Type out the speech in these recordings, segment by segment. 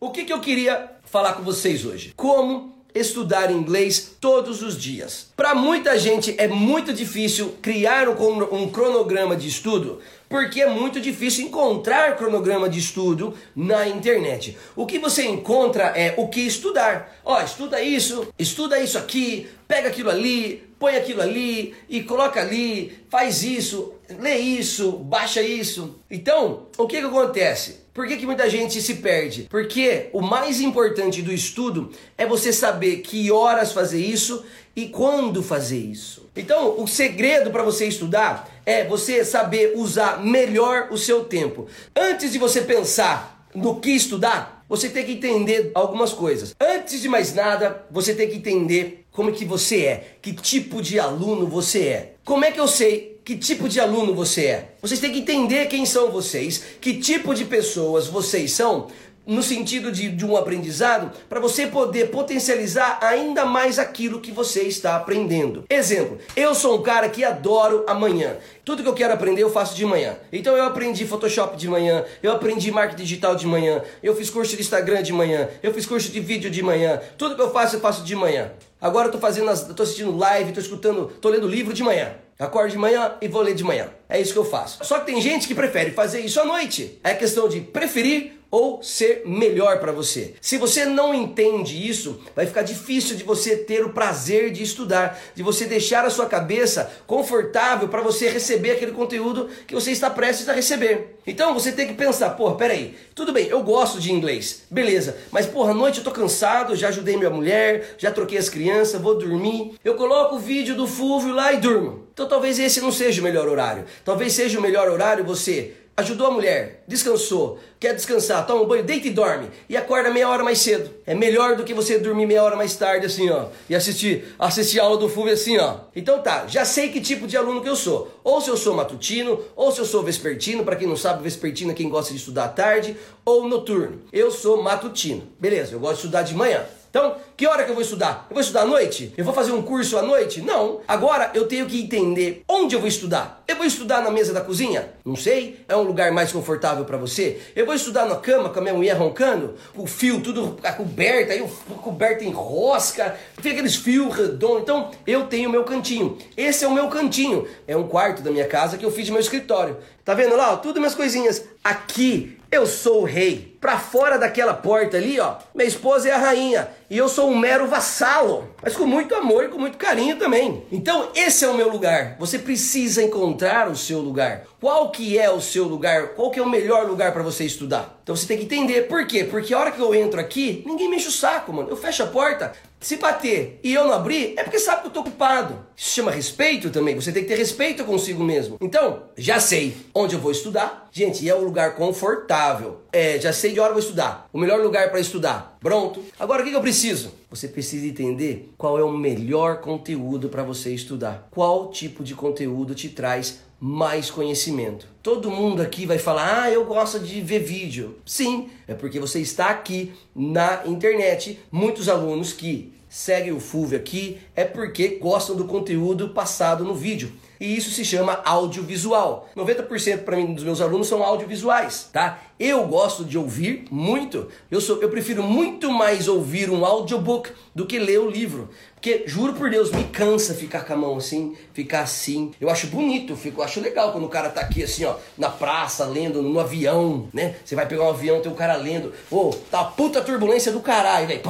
O que, que eu queria falar com vocês hoje? Como estudar inglês todos os dias. Para muita gente é muito difícil criar um, cronograma de estudo, porque é muito difícil encontrar cronograma de estudo na internet. O que você encontra é o que estudar. Ó, estuda isso, estuda isso aqui, pega aquilo ali, põe aquilo ali e coloca ali, faz isso, lê isso, baixa isso. Então, o que, que acontece? Por que, que muita gente se perde? Porque o mais importante do estudo é você saber que horas fazer isso e quando fazer isso. Então, o segredo para você estudar é você saber usar melhor o seu tempo. Antes de você pensar no que estudar, você tem que entender algumas coisas. Antes de mais nada, você tem que entender como é que você é, que tipo de aluno você é. Como é que eu sei que tipo de aluno você é. Vocês têm que entender quem são vocês, que tipo de pessoas vocês são, no sentido de, de um aprendizado, para você poder potencializar ainda mais aquilo que você está aprendendo. Exemplo, eu sou um cara que adoro amanhã. Tudo que eu quero aprender eu faço de manhã. Então eu aprendi Photoshop de manhã, eu aprendi marketing digital de manhã, eu fiz curso de Instagram de manhã, eu fiz curso de vídeo de manhã. Tudo que eu faço eu faço de manhã. Agora eu tô fazendo, as, tô assistindo live, tô escutando, tô lendo livro de manhã. Acordo de manhã e vou ler de manhã. É isso que eu faço. Só que tem gente que prefere fazer isso à noite. É questão de preferir ou ser melhor para você. Se você não entende isso, vai ficar difícil de você ter o prazer de estudar, de você deixar a sua cabeça confortável para você receber aquele conteúdo que você está prestes a receber. Então você tem que pensar, porra, peraí, tudo bem, eu gosto de inglês, beleza, mas porra, à noite eu tô cansado, já ajudei minha mulher, já troquei as crianças, vou dormir. Eu coloco o vídeo do Fulvio lá e durmo. Então talvez esse não seja o melhor horário. Talvez seja o melhor horário você Ajudou a mulher, descansou, quer descansar, toma um banho, deita e dorme e acorda meia hora mais cedo. É melhor do que você dormir meia hora mais tarde assim, ó, e assistir, assistir a aula do FUV assim, ó. Então tá, já sei que tipo de aluno que eu sou. Ou se eu sou matutino, ou se eu sou vespertino, para quem não sabe, vespertino é quem gosta de estudar à tarde, ou noturno. Eu sou matutino. Beleza, eu gosto de estudar de manhã. Então, que hora que eu vou estudar? Eu vou estudar à noite? Eu vou fazer um curso à noite? Não. Agora eu tenho que entender onde eu vou estudar. Eu vou estudar na mesa da cozinha? Não sei. É um lugar mais confortável para você? Eu vou estudar na cama com a minha mulher roncando? O fio tudo coberto, aí o coberto em rosca, fica aqueles fios redondos. Então, eu tenho meu cantinho. Esse é o meu cantinho. É um quarto da minha casa que eu fiz meu escritório. Tá vendo lá? Tudo minhas coisinhas. Aqui eu sou o rei. Para fora daquela porta ali, ó, minha esposa é a rainha e eu sou um mero vassalo, mas com muito amor e com muito carinho também. Então, esse é o meu lugar. Você precisa encontrar o seu lugar. Qual que é o seu lugar? Qual que é o melhor lugar para você estudar? Então você tem que entender por quê? Porque a hora que eu entro aqui, ninguém me enche o saco, mano. Eu fecho a porta, se bater e eu não abrir, é porque sabe que eu tô ocupado. Isso chama respeito também. Você tem que ter respeito consigo mesmo. Então, já sei onde eu vou estudar. Gente, é um lugar confortável. É, já sei de hora vou estudar. O melhor lugar para estudar. Pronto. Agora o que, eu preciso? Você precisa entender qual é o melhor conteúdo para você estudar. Qual tipo de conteúdo te traz mais conhecimento. Todo mundo aqui vai falar: "Ah, eu gosto de ver vídeo". Sim, é porque você está aqui na internet. Muitos alunos que seguem o FUV aqui é porque gostam do conteúdo passado no vídeo. E isso se chama audiovisual. 90% para mim dos meus alunos são audiovisuais, tá? Eu gosto de ouvir muito. Eu sou eu prefiro muito mais ouvir um audiobook do que ler o livro. Porque, juro por Deus, me cansa ficar com a mão assim, ficar assim. Eu acho bonito, eu, fico, eu acho legal quando o cara tá aqui assim, ó, na praça, lendo, no avião, né? Você vai pegar um avião, tem um cara lendo. Pô, tá puta turbulência do caralho, velho.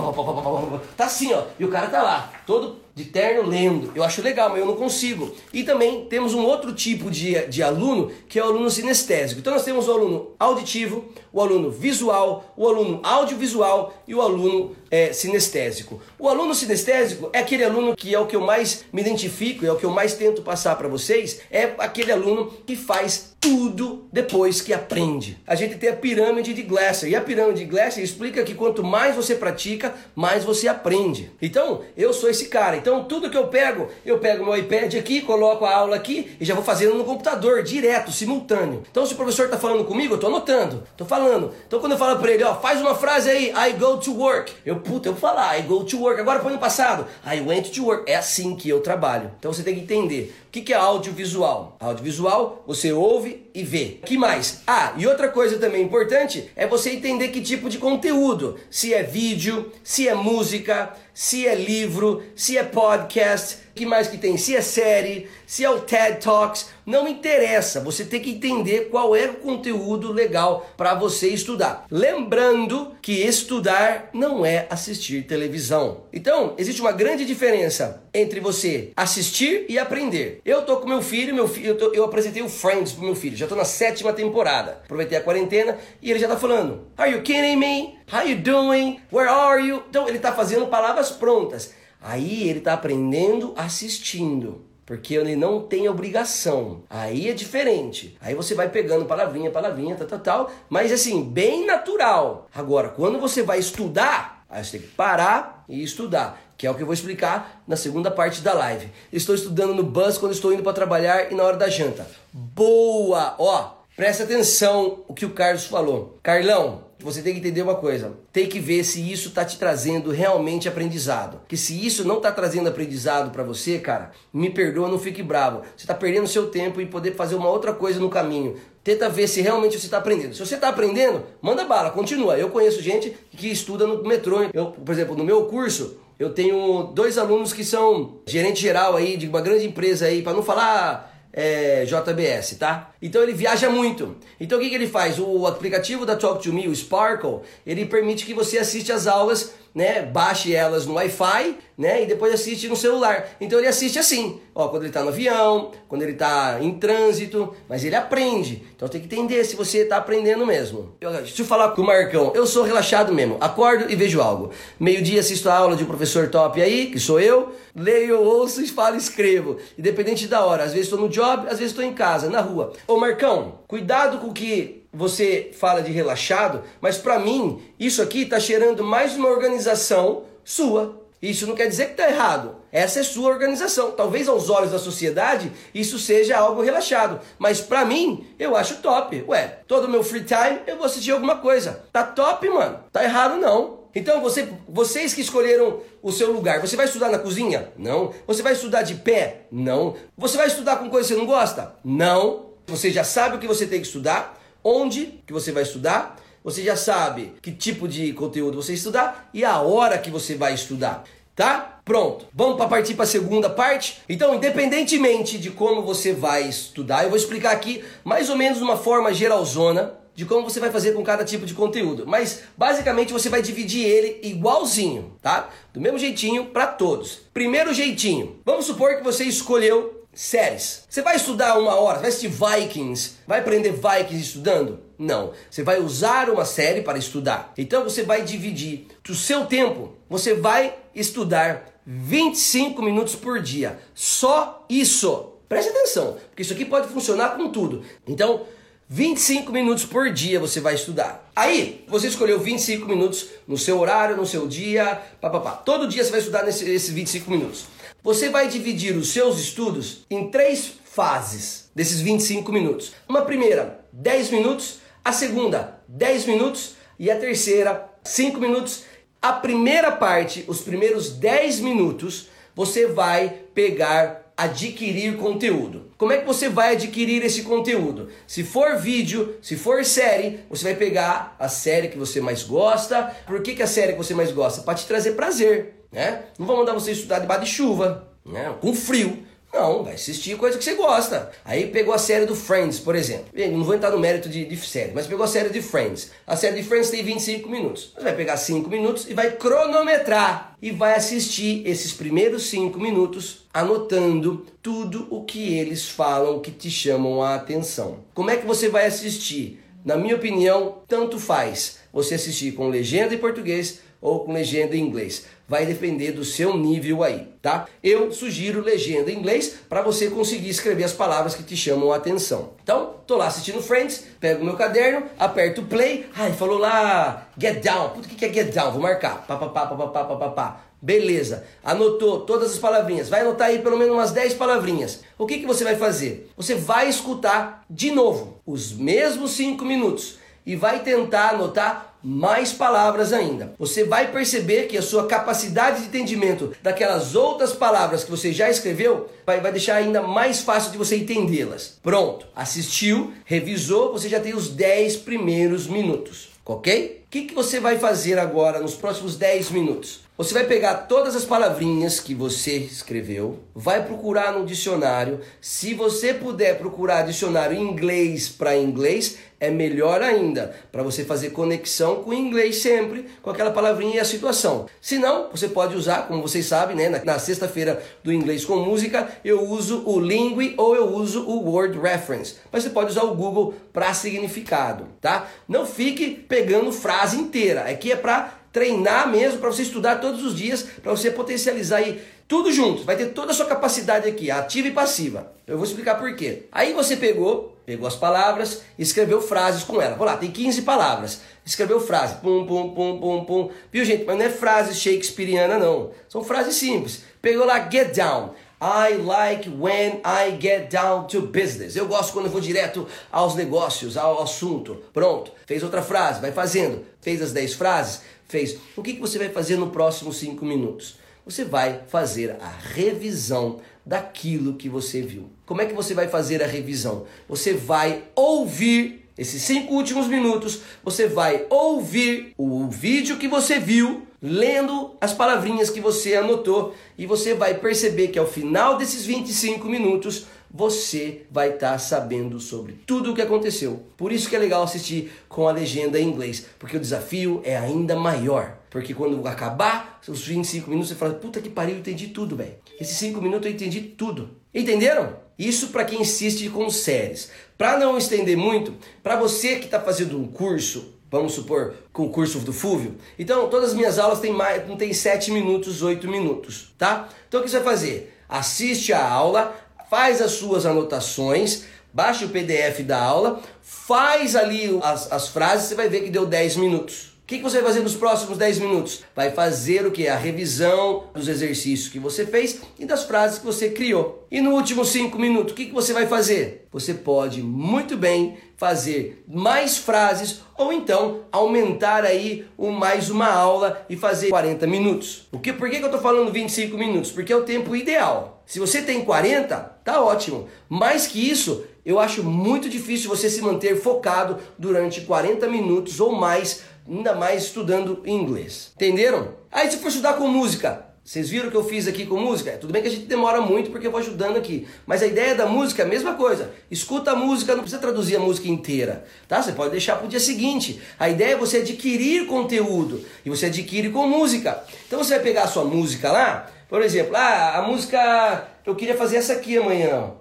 Tá assim, ó. E o cara tá lá, todo de terno lendo. Eu acho legal, mas eu não consigo. E também temos um outro tipo de, de aluno, que é o aluno sinestésico. Então nós temos o aluno auditivo, o aluno visual, o aluno audiovisual e o aluno é, sinestésico. O aluno sinestésico é aquele aluno que é o que eu mais me identifico, é o que eu mais tento passar para vocês, é aquele aluno que faz tudo depois que aprende. A gente tem a pirâmide de Glasser, e a pirâmide de Glasser explica que quanto mais você pratica, mais você aprende. Então, eu sou esse cara. Então, tudo que eu pego, eu pego meu iPad aqui, coloco a aula aqui e já vou fazendo no computador, direto, simultâneo. Então, se o professor está falando comigo, eu estou anotando, estou falando. Então, quando eu falo para ele, ó, faz uma frase aí, I go to work. Eu, puta, eu vou falar, I go to work. Agora põe no passado, I went to work. É assim que eu trabalho. Então, você tem que entender o que é audiovisual. Audiovisual, você ouve e ver. Que mais? Ah, e outra coisa também importante é você entender que tipo de conteúdo. Se é vídeo, se é música, se é livro, se é podcast, que mais que tem? Se é série, se é o TED Talks, não interessa. Você tem que entender qual é o conteúdo legal para você estudar. Lembrando que estudar não é assistir televisão. Então, existe uma grande diferença entre você assistir e aprender. Eu tô com meu filho, meu filho, eu, eu apresentei o Friends pro meu filho, já tô na sétima temporada. Aproveitei a quarentena e ele já tá falando: Are you kidding me? How you doing? Where are you? Então ele tá fazendo palavras prontas. Aí ele está aprendendo assistindo. Porque ele não tem obrigação. Aí é diferente. Aí você vai pegando palavrinha, palavrinha, tal, tal, tal. Mas assim, bem natural. Agora, quando você vai estudar, aí você tem que parar e estudar. Que é o que eu vou explicar na segunda parte da live. Estou estudando no bus quando estou indo para trabalhar e na hora da janta. Boa! Ó, presta atenção o que o Carlos falou. Carlão, você tem que entender uma coisa. Tem que ver se isso está te trazendo realmente aprendizado. Que se isso não está trazendo aprendizado para você, cara, me perdoa, não fique bravo. Você está perdendo seu tempo e poder fazer uma outra coisa no caminho. Tenta ver se realmente você está aprendendo. Se você está aprendendo, manda bala, continua. Eu conheço gente que estuda no metrô. Eu, por exemplo, no meu curso, eu tenho dois alunos que são gerente geral aí de uma grande empresa aí, para não falar é, JBS, tá? Então ele viaja muito. Então o que, que ele faz? O aplicativo da Talk to Me, o Sparkle, ele permite que você assista as aulas né, baixe elas no Wi-Fi, né, e depois assiste no celular. Então ele assiste assim, ó, quando ele está no avião, quando ele está em trânsito, mas ele aprende. Então tem que entender se você está aprendendo mesmo. Eu, deixa eu falar com o Marcão, eu sou relaxado mesmo, acordo e vejo algo. Meio-dia assisto a aula de um professor top aí, que sou eu, leio, ouço, falo, escrevo. Independente da hora, às vezes estou no job, às vezes estou em casa, na rua. Ô Marcão, cuidado com o que você fala de relaxado, mas para mim isso aqui está cheirando mais uma organização sua. Isso não quer dizer que está errado. Essa é sua organização. Talvez aos olhos da sociedade isso seja algo relaxado, mas para mim eu acho top. Ué, todo meu free time eu vou assistir alguma coisa. Tá top, mano. Tá errado não. Então você, vocês que escolheram o seu lugar, você vai estudar na cozinha? Não. Você vai estudar de pé? Não. Você vai estudar com coisa que você não gosta? Não. Você já sabe o que você tem que estudar onde que você vai estudar, você já sabe que tipo de conteúdo você estudar e a hora que você vai estudar, tá? Pronto. Vamos para partir para a segunda parte? Então, independentemente de como você vai estudar, eu vou explicar aqui mais ou menos uma forma geralzona de como você vai fazer com cada tipo de conteúdo. Mas basicamente você vai dividir ele igualzinho, tá? Do mesmo jeitinho para todos. Primeiro jeitinho. Vamos supor que você escolheu séries. Você vai estudar uma hora, vai assistir Vikings, vai aprender Vikings estudando? Não. Você vai usar uma série para estudar. Então você vai dividir o seu tempo. Você vai estudar 25 minutos por dia. Só isso. Preste atenção, porque isso aqui pode funcionar com tudo. Então, 25 minutos por dia você vai estudar. Aí, você escolheu 25 minutos no seu horário, no seu dia, papapá. Todo dia você vai estudar nesses 25 minutos. Você vai dividir os seus estudos em três fases desses 25 minutos. Uma primeira, 10 minutos, a segunda, 10 minutos e a terceira, 5 minutos. A primeira parte, os primeiros 10 minutos, você vai pegar adquirir conteúdo. Como é que você vai adquirir esse conteúdo? Se for vídeo, se for série, você vai pegar a série que você mais gosta. Por que, que a série que você mais gosta? Para te trazer prazer né? Não vou mandar você estudar debaixo de chuva, né? Com frio. Não, vai assistir coisa que você gosta. Aí pegou a série do Friends, por exemplo. Não vou entrar no mérito de, de série, mas pegou a série de Friends. A série de Friends tem 25 minutos. Você vai pegar 5 minutos e vai cronometrar. E vai assistir esses primeiros 5 minutos anotando tudo o que eles falam que te chamam a atenção. Como é que você vai assistir? Na minha opinião, tanto faz você assistir com legenda em português ou com legenda em inglês. Vai depender do seu nível aí, tá? Eu sugiro legenda em inglês para você conseguir escrever as palavras que te chamam a atenção. Então, tô lá assistindo Friends, pego meu caderno, aperto play. Ai, falou lá, get down. Puta, o que é get down? Vou marcar. Pá, pá, pá, pá, pá, pá, pá, pá. Beleza, anotou todas as palavrinhas. Vai anotar aí pelo menos umas 10 palavrinhas. O que, que você vai fazer? Você vai escutar de novo os mesmos 5 minutos e vai tentar anotar mais palavras ainda. Você vai perceber que a sua capacidade de entendimento daquelas outras palavras que você já escreveu vai, vai deixar ainda mais fácil de você entendê-las. Pronto, assistiu, revisou, você já tem os 10 primeiros minutos, ok? O que, que você vai fazer agora nos próximos 10 minutos? Você vai pegar todas as palavrinhas que você escreveu, vai procurar no dicionário. Se você puder procurar dicionário inglês para inglês, é melhor ainda, para você fazer conexão com o inglês sempre, com aquela palavrinha e a situação. Se não, você pode usar, como vocês sabem, né, na, na sexta-feira do inglês com música, eu uso o Lingui ou eu uso o Word Reference. Mas você pode usar o Google para significado, tá? Não fique pegando frase inteira, aqui é para treinar mesmo, para você estudar todos os dias, para você potencializar aí tudo junto. Vai ter toda a sua capacidade aqui, ativa e passiva. Eu vou explicar por quê. Aí você pegou, pegou as palavras, escreveu frases com ela. Vou lá, tem 15 palavras. Escreveu frase, pum, pum, pum, pum, pum. Viu, gente? Mas não é frase shakespeariana, não. São frases simples. Pegou lá, get down. I like when I get down to business. Eu gosto quando eu vou direto aos negócios, ao assunto. Pronto. Fez outra frase, vai fazendo. Fez as 10 frases fez. O que, que você vai fazer nos próximos cinco minutos? Você vai fazer a revisão daquilo que você viu. Como é que você vai fazer a revisão? Você vai ouvir esses cinco últimos minutos, você vai ouvir o vídeo que você viu, lendo as palavrinhas que você anotou, e você vai perceber que ao final desses 25 minutos você vai estar tá sabendo sobre tudo o que aconteceu. Por isso que é legal assistir com a legenda em inglês, porque o desafio é ainda maior. Porque quando acabar os 25 minutos, você fala: puta que pariu, eu entendi tudo, velho. Esses 5 minutos eu entendi tudo. Entenderam? Isso para quem insiste com séries. Para não estender muito, para você que está fazendo um curso, vamos supor, com o curso do Fúvio. Então, todas as minhas aulas têm mais, não tem 7 minutos, 8 minutos, tá? Então o que você vai fazer? Assiste a aula, faz as suas anotações, baixa o PDF da aula, faz ali as, as frases, você vai ver que deu 10 minutos. O que, que você vai fazer nos próximos 10 minutos? Vai fazer o que? A revisão dos exercícios que você fez e das frases que você criou. E no último 5 minutos, o que, que você vai fazer? Você pode muito bem fazer mais frases ou então aumentar aí um, mais uma aula e fazer 40 minutos. O que, por que, que eu estou falando 25 minutos? Porque é o tempo ideal. Se você tem 40, tá ótimo. Mais que isso, eu acho muito difícil você se manter focado durante 40 minutos ou mais ainda mais estudando inglês. Entenderam? Aí se for estudar com música, vocês viram o que eu fiz aqui com música? Tudo bem que a gente demora muito porque eu vou ajudando aqui. Mas a ideia da música é a mesma coisa. Escuta a música, não precisa traduzir a música inteira. Tá? Você pode deixar para o dia seguinte. A ideia é você adquirir conteúdo. E você adquire com música. Então você vai pegar a sua música lá. Por exemplo, ah, a música. Eu queria fazer essa aqui amanhã.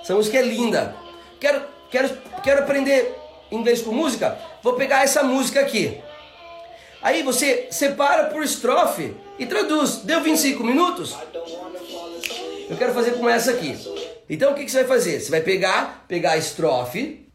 Essa música é linda. Quero, quero, quero aprender inglês com música, vou pegar essa música aqui. Aí você separa por estrofe e traduz. Deu 25 minutos? Eu quero fazer com essa aqui. Então o que, que você vai fazer? Você vai pegar, pegar a estrofe,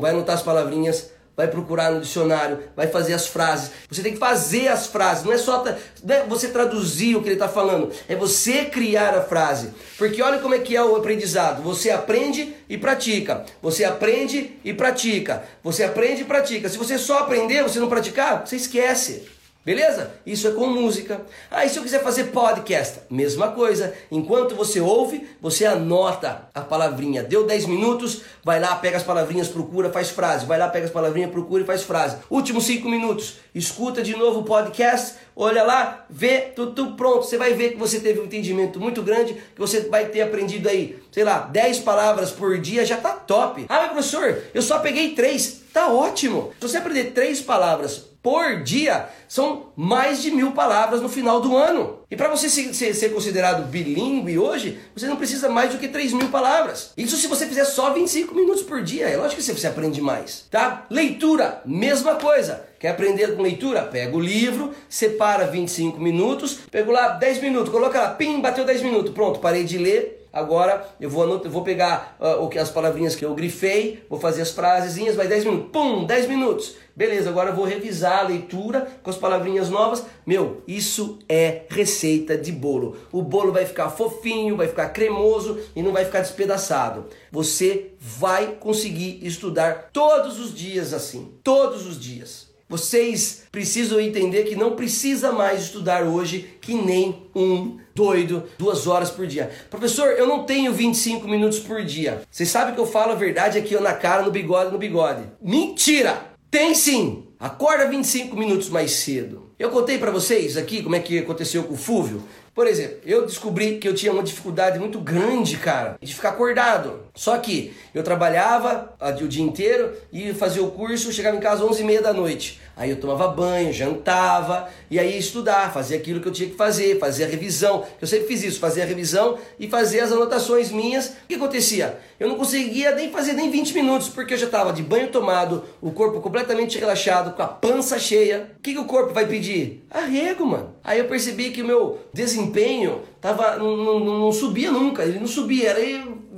vai anotar as palavrinhas, vai procurar no dicionário, vai fazer as frases. Você tem que fazer as frases, não é só não é você traduzir o que ele está falando, é você criar a frase. Porque olha como é que é o aprendizado. Você aprende e pratica. Você aprende e pratica. Você aprende e pratica. Se você só aprender, você não praticar, você esquece. Beleza? Isso é com música. Ah, e se eu quiser fazer podcast? Mesma coisa. Enquanto você ouve, você anota a palavrinha. Deu 10 minutos, vai lá, pega as palavrinhas, procura, faz frase. Vai lá, pega as palavrinhas, procura e faz frase. Últimos 5 minutos, escuta de novo o podcast, olha lá, vê, tudo, pronto. Você vai ver que você teve um entendimento muito grande, que você vai ter aprendido aí, sei lá, 10 palavras por dia, já tá top. Ah, professor, eu só peguei 3. Tá ótimo. Se você aprender 3 palavras por dia são mais de mil palavras no final do ano. E para você ser, ser, considerado bilíngue hoje, você não precisa mais do que 3 mil palavras. Isso se você fizer só 25 minutos por dia. É lógico que você aprende mais, tá? Leitura, mesma coisa. Quer aprender com leitura? Pega o livro, separa 25 minutos, pego lá 10 minutos, coloca lá, pim, bateu 10 minutos, pronto, parei de ler, agora eu vou, anotar, vou pegar uh, o que as palavrinhas que eu grifei, vou fazer as frasezinhas, vai 10 minutos. Pum, 10 minutos. Beleza, agora eu vou revisar a leitura com as palavrinhas novas. Meu, isso é receita de bolo. O bolo vai ficar fofinho, vai ficar cremoso e não vai ficar despedaçado. Você vai conseguir estudar todos os dias assim. Todos os dias. Vocês precisam entender que não precisa mais estudar hoje que nem um doido duas horas por dia. Professor, eu não tenho 25 minutos por dia. Vocês sabem que eu falo a verdade aqui na cara, no bigode, no bigode. Mentira! Tem sim! Acorda 25 minutos mais cedo. Eu contei para vocês aqui como é que aconteceu com o Fúvio. Por exemplo, eu descobri que eu tinha uma dificuldade muito grande, cara, de ficar acordado. Só que eu trabalhava o dia inteiro e fazia o curso, chegava em casa às 11h30 da noite. Aí eu tomava banho, jantava e aí ia estudar, fazia aquilo que eu tinha que fazer, fazia a revisão. Eu sempre fiz isso, fazia a revisão e fazia as anotações minhas. O que acontecia? Eu não conseguia nem fazer nem 20 minutos, porque eu já estava de banho tomado, o corpo completamente relaxado, com a pança cheia. O que, que o corpo vai pedir? Arrego, mano. Aí eu percebi que o meu desempenho tava, não, não, não subia nunca, ele não subia, era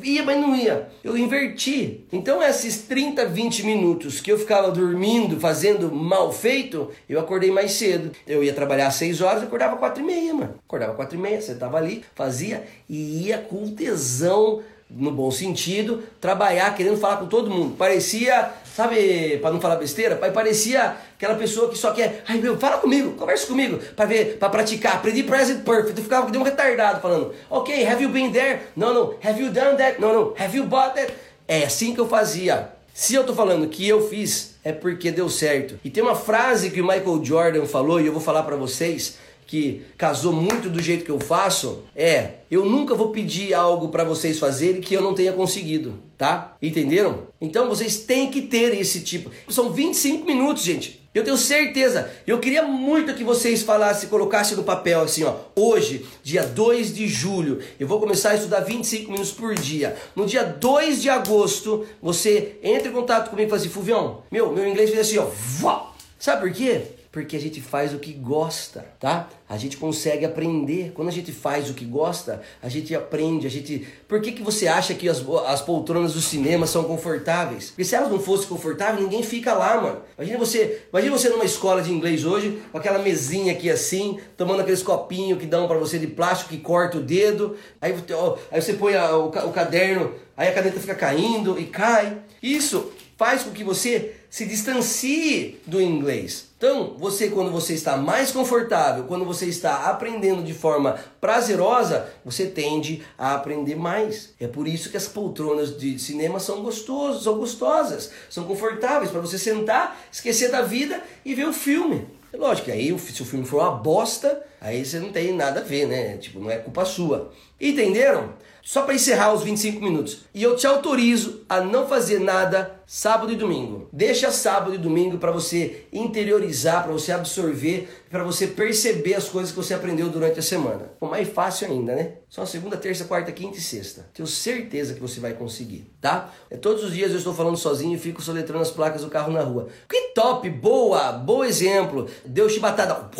ia, mas não ia. Eu inverti. Então esses 30, 20 minutos que eu ficava dormindo, fazendo mal feito, eu acordei mais cedo. Eu ia trabalhar às 6 horas, acordava 4 e meia, mano. Acordava 4 e meia, você tava ali, fazia e ia com tesão, no bom sentido, trabalhar querendo falar com todo mundo. Parecia Sabe, para não falar besteira, parecia aquela pessoa que só quer, ai meu, fala comigo, conversa comigo, para ver, para praticar. Aprendi present perfect, eu ficava de um retardado falando, ok, have you been there? Não, não, have you done that? Não, não, have you bought that? É assim que eu fazia. Se eu tô falando que eu fiz, é porque deu certo. E tem uma frase que o Michael Jordan falou e eu vou falar para vocês que casou muito do jeito que eu faço é: eu nunca vou pedir algo para vocês fazerem que eu não tenha conseguido, tá? Entenderam? Então vocês têm que ter esse tipo. São 25 minutos, gente. Eu tenho certeza, eu queria muito que vocês falassem, colocassem no papel assim, ó. Hoje, dia 2 de julho, eu vou começar a estudar 25 minutos por dia. No dia 2 de agosto, você entra em contato comigo e fala assim, Fuvião, meu, meu inglês fez assim, ó. Sabe por quê? Porque a gente faz o que gosta, tá? A gente consegue aprender. Quando a gente faz o que gosta, a gente aprende, a gente... Por que, que você acha que as, as poltronas do cinema são confortáveis? Porque se elas não fossem confortáveis, ninguém fica lá, mano. Imagina você, imagina você numa escola de inglês hoje, com aquela mesinha aqui assim, tomando aqueles copinhos que dão para você de plástico que corta o dedo. Aí, ó, aí você põe a, o, o caderno, aí a caneta fica caindo e cai. Isso faz com que você se distancie do inglês. Então, você quando você está mais confortável, quando você está aprendendo de forma prazerosa, você tende a aprender mais. É por isso que as poltronas de cinema são gostosas, são gostosas, são confortáveis para você sentar, esquecer da vida e ver o filme. É lógico aí, se o filme for uma bosta, aí você não tem nada a ver, né? Tipo, não é culpa sua. Entenderam? Só para encerrar os 25 minutos. E eu te autorizo a não fazer nada sábado e domingo. Deixa sábado e domingo para você interiorizar, para você absorver, para você perceber as coisas que você aprendeu durante a semana. O mais fácil ainda, né? Só segunda, terça, quarta, quinta e sexta. Tenho certeza que você vai conseguir, tá? É todos os dias eu estou falando sozinho e fico soletrando as placas do carro na rua. Que top, boa, bom exemplo. Deu chibatada.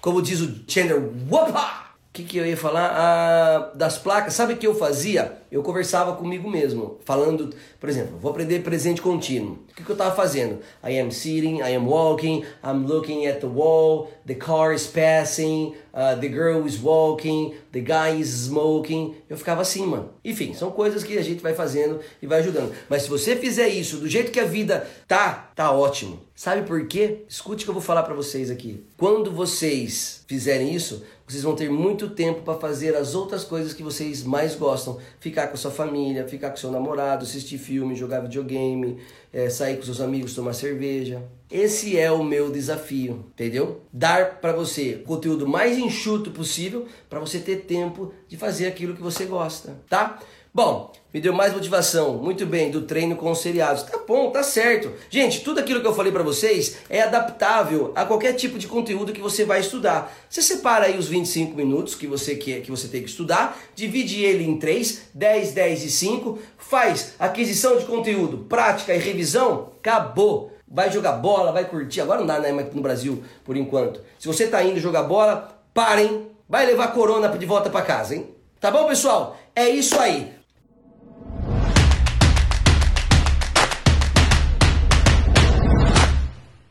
Como diz o Chandler, opa! Que, que eu ia falar? Ah, das placas. Sabe o que eu fazia? Eu conversava comigo mesmo, falando, por exemplo, vou aprender presente contínuo. O que, que eu estava fazendo? I am sitting, I am walking, I'm looking at the wall, the car is passing, uh, the girl is walking, the guy is smoking. Eu ficava assim, mano. Enfim, são coisas que a gente vai fazendo e vai ajudando. Mas se você fizer isso do jeito que a vida tá, tá ótimo. Sabe por quê? Escute o que eu vou falar para vocês aqui. Quando vocês fizerem isso, vocês vão ter muito tempo para fazer as outras coisas que vocês mais gostam. Ficar com a sua família, ficar com seu namorado, assistir filme, jogar videogame, é, sair com seus amigos, tomar cerveja. Esse é o meu desafio, entendeu? Dar para você conteúdo mais enxuto possível para você ter tempo de fazer aquilo que você gosta, tá? Bom, me deu mais motivação, muito bem, do treino com os seriados. Tá bom, tá certo. Gente, tudo aquilo que eu falei para vocês é adaptável a qualquer tipo de conteúdo que você vai estudar. Você separa aí os 25 minutos que você quer, que você tem que estudar, divide ele em 3, 10, 10 e 5, faz aquisição de conteúdo, prática e revisão, acabou. Vai jogar bola, vai curtir. Agora não dá, né, no Brasil, por enquanto. Se você tá indo jogar bola, parem. Vai levar corona de volta para casa, hein? Tá bom, pessoal? É isso aí.